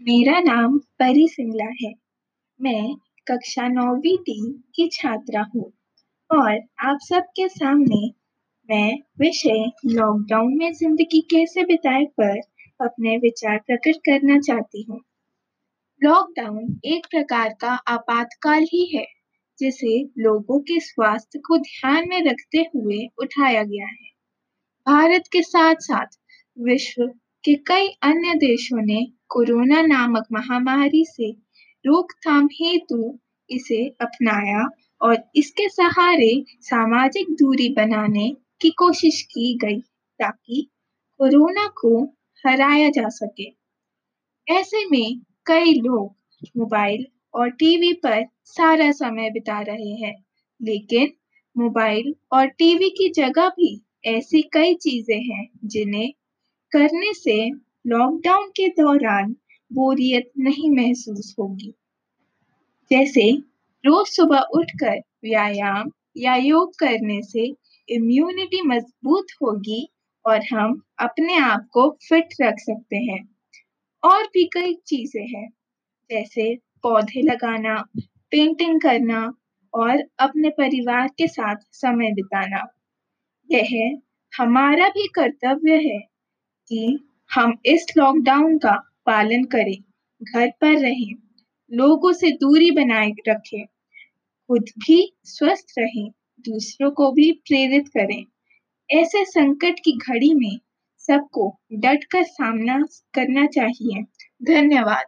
मेरा नाम परी सिंगला है। मैं कक्षा नौवीं टी की छात्रा हूँ और आप सबके सामने मैं विषय लॉकडाउन में ज़िंदगी कैसे बिताए पर अपने विचार प्रकट करना चाहती हूँ। लॉकडाउन एक प्रकार का आपातकाल ही है, जिसे लोगों के स्वास्थ्य को ध्यान में रखते हुए उठाया गया है। भारत के साथ साथ विश्व के कई अन्य देशों ने कोरोना नामक महामारी से रोकथाम हेतु इसे अपनाया और इसके सहारे सामाजिक दूरी बनाने की कोशिश की गई ताकि कोरोना को हराया जा सके। ऐसे में कई लोग मोबाइल और टीवी पर सारा समय बिता रहे हैं, लेकिन मोबाइल और टीवी की जगह भी ऐसी कई चीज़ें हैं जिन्हें करने से लॉकडाउन के दौरान बोरियत नहीं महसूस होगी। जैसे रोज सुबह उठकर व्यायाम या योग करने से इम्यूनिटी मज़बूत होगी और हम अपने आप को फिट रख सकते हैं। और भी कई चीज़ें हैं, जैसे पौधे लगाना पेंटिंग करना और अपने परिवार के साथ समय बिताना। यह हमारा भी कर्तव्य है। कि हम इस लॉकडाउन का पालन करें, घर पर रहें, लोगों से दूरी बनाए रखें, खुद भी स्वस्थ रहें, दूसरों को भी प्रेरित करें। ऐसे संकट की घड़ी में सबको डट कर सामना करना चाहिए। धन्यवाद।